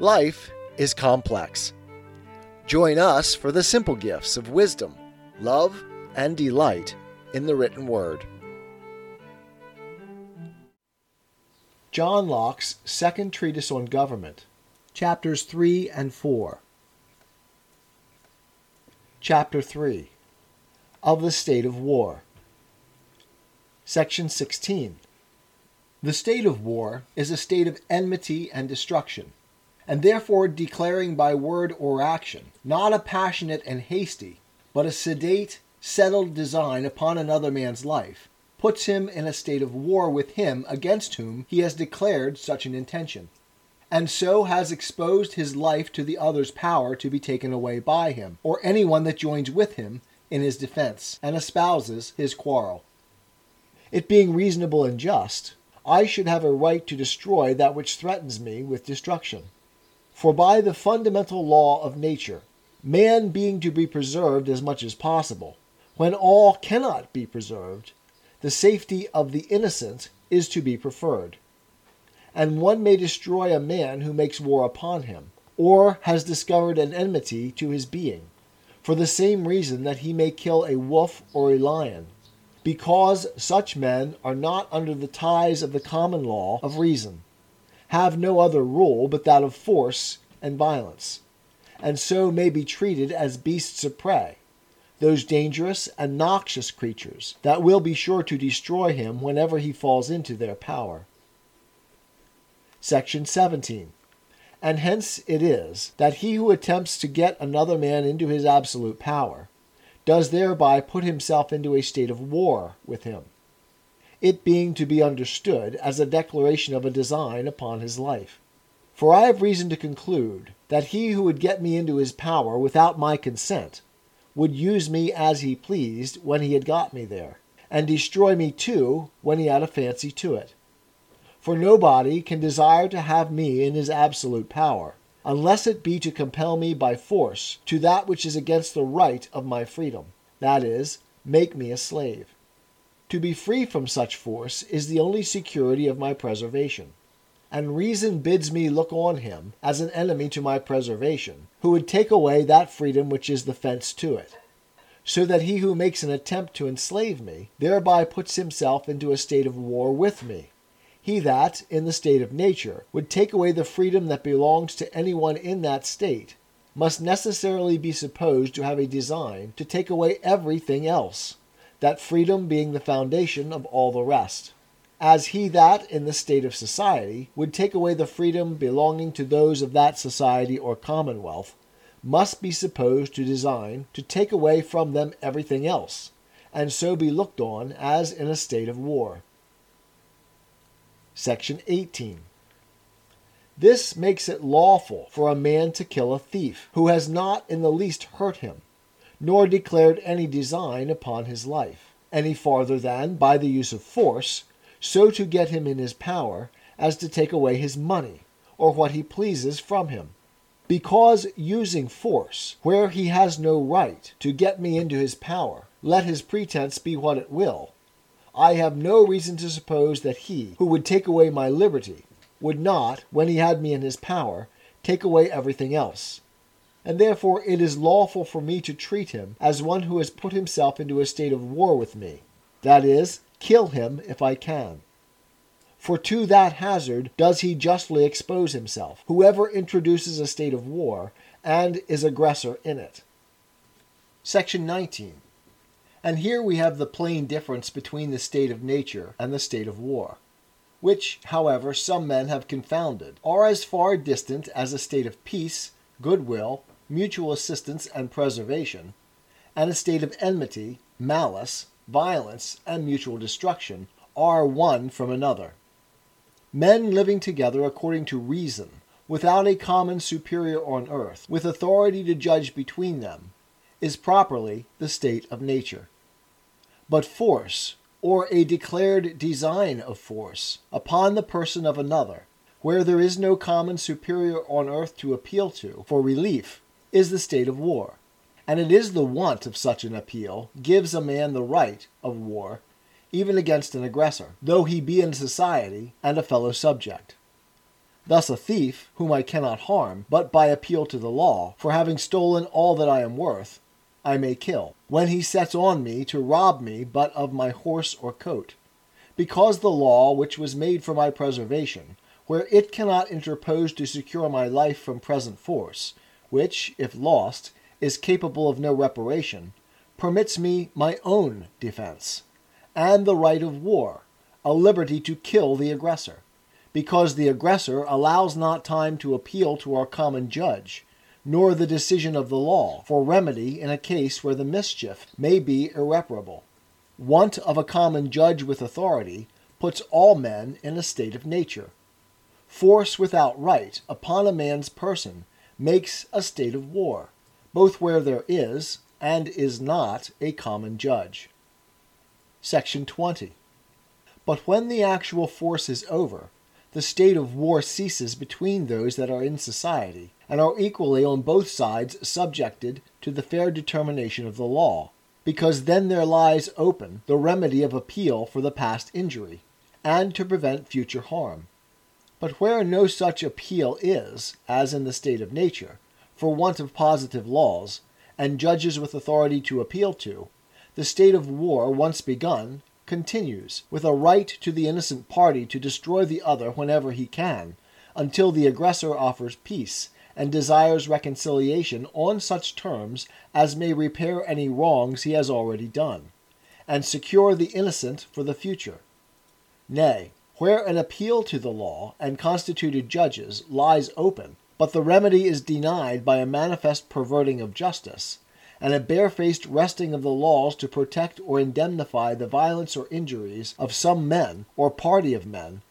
Life is complex. Join us for the simple gifts of wisdom, love, and delight in the written word. John Locke's Second Treatise on Government, chapters 3 and 4. Chapter 3 Of the State of War. Section 16 The state of war is a state of enmity and destruction and therefore declaring by word or action, not a passionate and hasty, but a sedate, settled design upon another man's life, puts him in a state of war with him against whom he has declared such an intention, and so has exposed his life to the other's power to be taken away by him, or anyone that joins with him in his defense and espouses his quarrel. It being reasonable and just, I should have a right to destroy that which threatens me with destruction. For by the fundamental law of nature, man being to be preserved as much as possible, when all cannot be preserved, the safety of the innocent is to be preferred. And one may destroy a man who makes war upon him, or has discovered an enmity to his being, for the same reason that he may kill a wolf or a lion, because such men are not under the ties of the common law of reason have no other rule but that of force and violence, and so may be treated as beasts of prey, those dangerous and noxious creatures that will be sure to destroy him whenever he falls into their power. Section 17. And hence it is that he who attempts to get another man into his absolute power does thereby put himself into a state of war with him it being to be understood as a declaration of a design upon his life. For I have reason to conclude that he who would get me into his power without my consent would use me as he pleased when he had got me there, and destroy me too when he had a fancy to it. For nobody can desire to have me in his absolute power, unless it be to compel me by force to that which is against the right of my freedom, that is, make me a slave. To be free from such force is the only security of my preservation. And reason bids me look on him as an enemy to my preservation, who would take away that freedom which is the fence to it. So that he who makes an attempt to enslave me thereby puts himself into a state of war with me. He that, in the state of nature, would take away the freedom that belongs to anyone in that state, must necessarily be supposed to have a design to take away everything else that freedom being the foundation of all the rest. As he that, in the state of society, would take away the freedom belonging to those of that society or commonwealth, must be supposed to design to take away from them everything else, and so be looked on as in a state of war. Section 18. This makes it lawful for a man to kill a thief who has not in the least hurt him nor declared any design upon his life, any farther than, by the use of force, so to get him in his power as to take away his money, or what he pleases from him. Because using force, where he has no right to get me into his power, let his pretense be what it will, I have no reason to suppose that he, who would take away my liberty, would not, when he had me in his power, take away everything else and therefore it is lawful for me to treat him as one who has put himself into a state of war with me, that is, kill him if I can. For to that hazard does he justly expose himself, whoever introduces a state of war and is aggressor in it. Section 19. And here we have the plain difference between the state of nature and the state of war, which, however, some men have confounded, are as far distant as a state of peace, goodwill, mutual assistance and preservation, and a state of enmity, malice, violence, and mutual destruction are one from another. Men living together according to reason, without a common superior on earth, with authority to judge between them, is properly the state of nature. But force, or a declared design of force, upon the person of another, where there is no common superior on earth to appeal to for relief, is the state of war, and it is the want of such an appeal gives a man the right of war even against an aggressor, though he be in society and a fellow subject. Thus, a thief, whom I cannot harm, but by appeal to the law, for having stolen all that I am worth, I may kill, when he sets on me to rob me but of my horse or coat. Because the law, which was made for my preservation, where it cannot interpose to secure my life from present force, which, if lost, is capable of no reparation, permits me my own defense, and the right of war, a liberty to kill the aggressor, because the aggressor allows not time to appeal to our common judge, nor the decision of the law, for remedy in a case where the mischief may be irreparable. Want of a common judge with authority puts all men in a state of nature. Force without right upon a man's person makes a state of war, both where there is and is not a common judge. Section 20. But when the actual force is over, the state of war ceases between those that are in society, and are equally on both sides subjected to the fair determination of the law, because then there lies open the remedy of appeal for the past injury, and to prevent future harm. But where no such appeal is, as in the state of nature, for want of positive laws, and judges with authority to appeal to, the state of war once begun continues, with a right to the innocent party to destroy the other whenever he can, until the aggressor offers peace and desires reconciliation on such terms as may repair any wrongs he has already done, and secure the innocent for the future. Nay, where an appeal to the law and constituted judges lies open, but the remedy is denied by a manifest perverting of justice, and a barefaced wresting of the laws to protect or indemnify the violence or injuries of some men or party of men,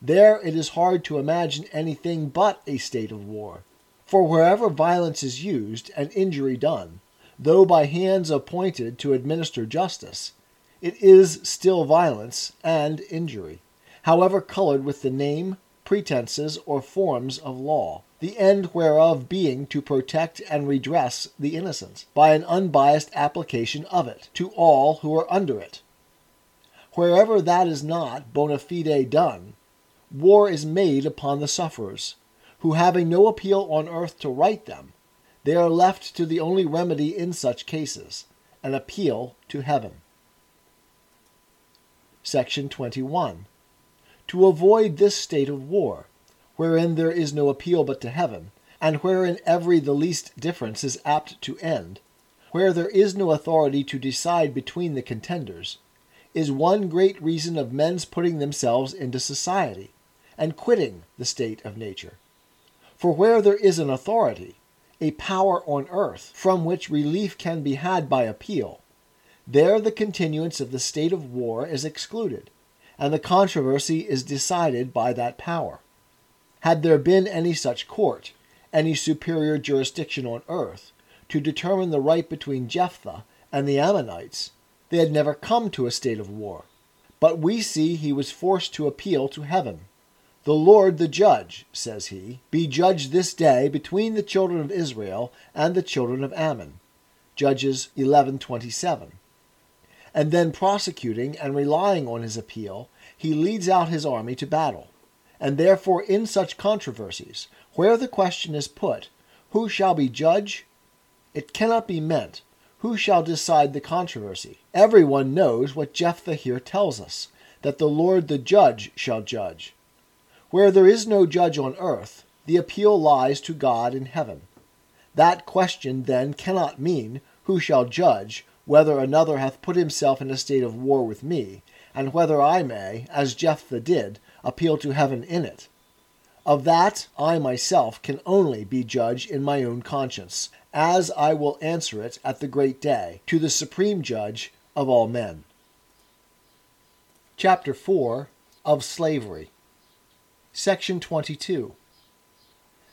there it is hard to imagine anything but a state of war. For wherever violence is used and injury done, though by hands appointed to administer justice, it is still violence and injury, however colored with the name, pretenses, or forms of law the end whereof being to protect and redress the innocent, by an unbiased application of it to all who are under it. Wherever that is not bona fide done, war is made upon the sufferers, who having no appeal on earth to right them, they are left to the only remedy in such cases, an appeal to heaven. Section 21. To avoid this state of war, wherein there is no appeal but to heaven, and wherein every the least difference is apt to end, where there is no authority to decide between the contenders, is one great reason of men's putting themselves into society, and quitting the state of nature. For where there is an authority, a power on earth, from which relief can be had by appeal, there the continuance of the state of war is excluded, and the controversy is decided by that power. Had there been any such court, any superior jurisdiction on earth, to determine the right between Jephthah and the Ammonites, they had never come to a state of war. But we see he was forced to appeal to heaven. The Lord the judge, says he, be judge this day between the children of Israel and the children of Ammon. Judges 11:27. And then prosecuting and relying on his appeal, he leads out his army to battle and therefore in such controversies, where the question is put, Who shall be judge? it cannot be meant, Who shall decide the controversy? Every one knows what Jephthah here tells us, that the Lord the judge shall judge. Where there is no judge on earth, the appeal lies to God in heaven. That question then cannot mean, Who shall judge, whether another hath put himself in a state of war with me, and whether I may, as Jephthah did, appeal to heaven in it. Of that I myself can only be judge in my own conscience, as I will answer it at the great day to the supreme judge of all men. Chapter 4 of Slavery, Section 22.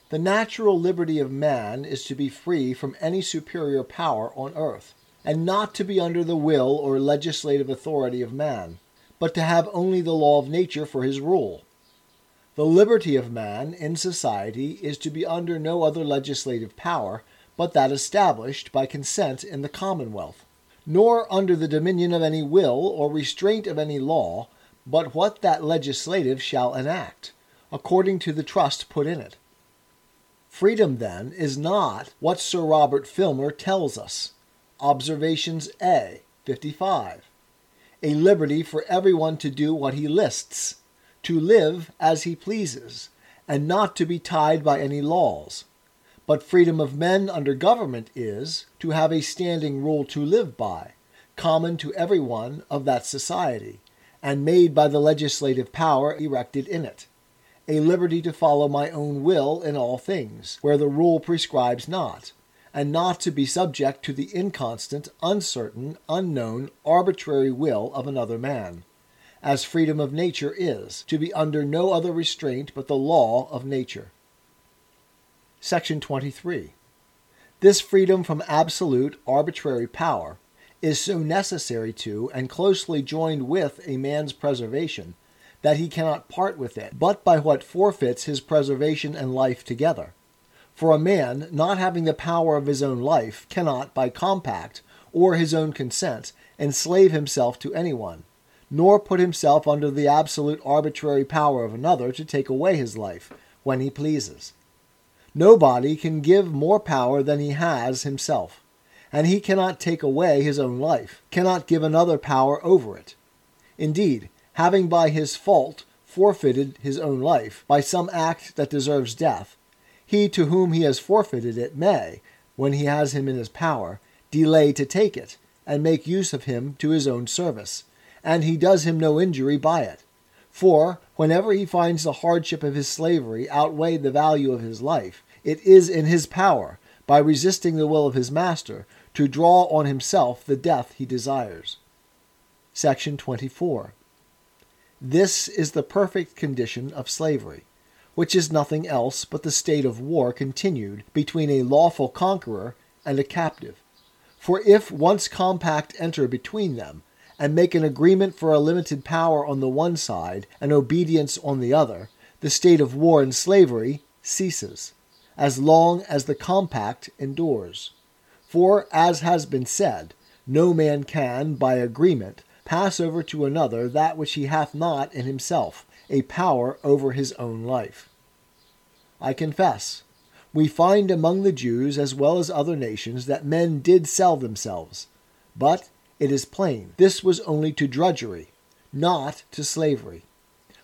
The natural liberty of man is to be free from any superior power on earth, and not to be under the will or legislative authority of man but to have only the law of nature for his rule. The liberty of man in society is to be under no other legislative power but that established by consent in the commonwealth, nor under the dominion of any will or restraint of any law but what that legislative shall enact, according to the trust put in it. Freedom, then, is not what Sir Robert Filmer tells us. Observations A, 55. A liberty for everyone to do what he lists, to live as he pleases, and not to be tied by any laws. But freedom of men under government is to have a standing rule to live by, common to every one of that society, and made by the legislative power erected in it a liberty to follow my own will in all things, where the rule prescribes not, and not to be subject to the inconstant, uncertain, unknown, arbitrary will of another man, as freedom of nature is, to be under no other restraint but the law of nature. Section 23. This freedom from absolute, arbitrary power is so necessary to and closely joined with a man's preservation that he cannot part with it, but by what forfeits his preservation and life together. For a man, not having the power of his own life, cannot, by compact or his own consent, enslave himself to anyone, nor put himself under the absolute arbitrary power of another to take away his life, when he pleases. Nobody can give more power than he has himself, and he cannot take away his own life, cannot give another power over it. Indeed, having by his fault forfeited his own life by some act that deserves death, he to whom he has forfeited it may, when he has him in his power, delay to take it, and make use of him to his own service, and he does him no injury by it. For, whenever he finds the hardship of his slavery outweigh the value of his life, it is in his power, by resisting the will of his master, to draw on himself the death he desires. Section 24. This is the perfect condition of slavery, which is nothing else but the state of war continued between a lawful conqueror and a captive. For if once compact enter between them, and make an agreement for a limited power on the one side and obedience on the other, the state of war and slavery ceases, as long as the compact endures. For, as has been said, no man can, by agreement, pass over to another that which he hath not in himself, a power over his own life. I confess, we find among the Jews as well as other nations that men did sell themselves, but it is plain this was only to drudgery, not to slavery.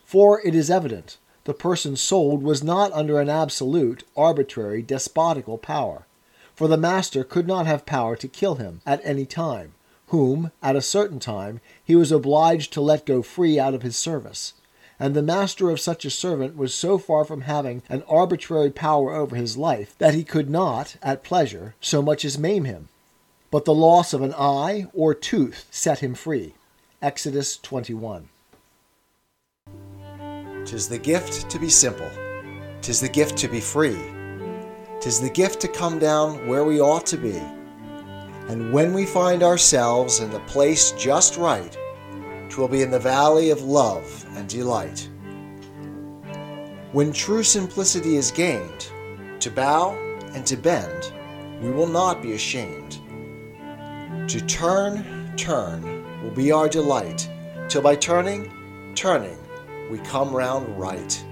For it is evident the person sold was not under an absolute, arbitrary, despotical power, for the master could not have power to kill him at any time whom, at a certain time, he was obliged to let go free out of his service. And the master of such a servant was so far from having an arbitrary power over his life that he could not, at pleasure, so much as maim him. But the loss of an eye or tooth set him free. Exodus 21. Tis the gift to be simple, tis the gift to be free, tis the gift to come down where we ought to be and when we find ourselves in the place just right, twill be in the valley of love and delight. When true simplicity is gained, to bow and to bend, we will not be ashamed. To turn, turn will be our delight, till by turning, turning, we come round right.